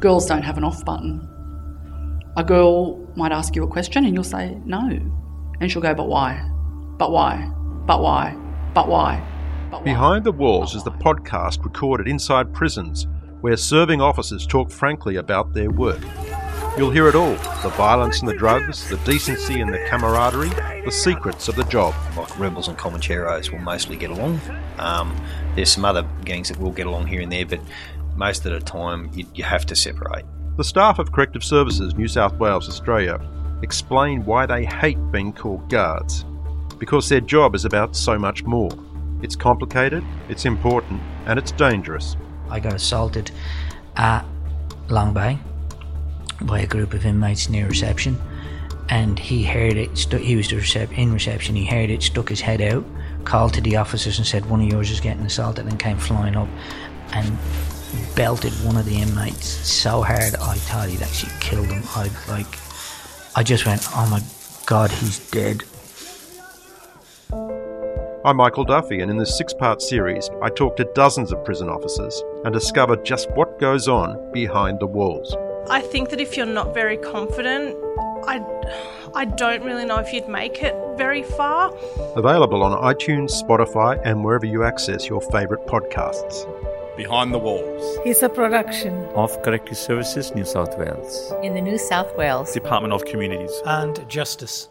Girls don't have an off button. A girl might ask you a question and you'll say no. And she'll go, but why? But why? But why? But why? But why? Behind the Walls is the podcast recorded inside prisons where serving officers talk frankly about their work. You'll hear it all the violence and the drugs, the decency and the camaraderie, the secrets of the job. Like rebels and Comancheros will mostly get along. Um, there's some other gangs that will get along here and there, but most of the time you, you have to separate. The staff of Corrective Services New South Wales, Australia, explain why they hate being called guards. Because their job is about so much more. It's complicated, it's important, and it's dangerous. I got assaulted at Long Bay by a group of inmates near reception, and he heard it. Stu- he was the recep- in reception. He heard it, stuck his head out, called to the officers, and said, "One of yours is getting assaulted," and came flying up and belted one of the inmates so hard I thought he'd actually killed him. I like, I just went, "Oh my god, he's dead." I'm Michael Duffy, and in this six part series, I talk to dozens of prison officers and discover just what goes on behind the walls. I think that if you're not very confident, I, I don't really know if you'd make it very far. Available on iTunes, Spotify, and wherever you access your favourite podcasts. Behind the Walls. is a production of Corrective Services New South Wales. in the New South Wales Department of Communities. and justice.